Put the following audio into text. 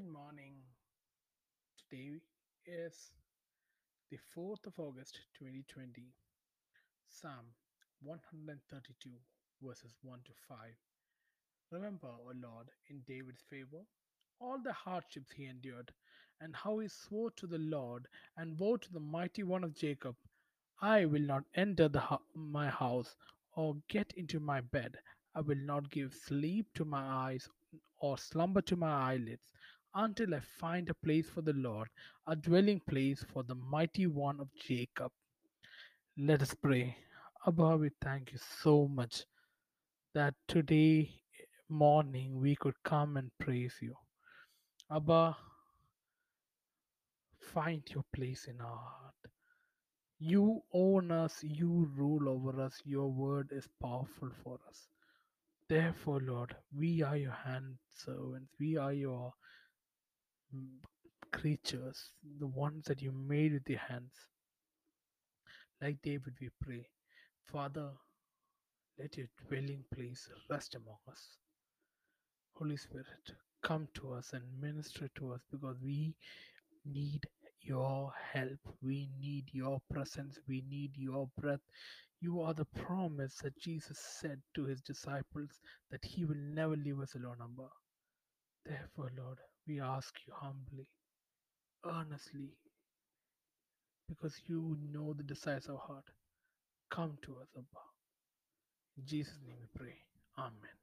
morning. Today is the 4th of August 2020. Psalm 132, verses 1 to 5. Remember, O Lord, in David's favor, all the hardships he endured, and how he swore to the Lord and vowed to the mighty one of Jacob, I will not enter the hou- my house or get into my bed. I will not give sleep to my eyes or slumber to my eyelids until I find a place for the Lord, a dwelling place for the mighty one of Jacob. Let us pray. Abba, we thank you so much that today morning we could come and praise you. Abba, find your place in our heart. You own us, you rule over us, your word is powerful for us. Therefore, Lord, we are your hand servants, we are your creatures, the ones that you made with your hands. Like David, we pray, Father, let your dwelling place rest among us. Holy Spirit, come to us and minister to us because we need your help. We need your presence. We need your breath. You are the promise that Jesus said to his disciples that he will never leave us alone, Abba. Therefore, Lord, we ask you humbly, earnestly, because you know the desires of our heart. Come to us, Abba. In Jesus' name we pray. Amen.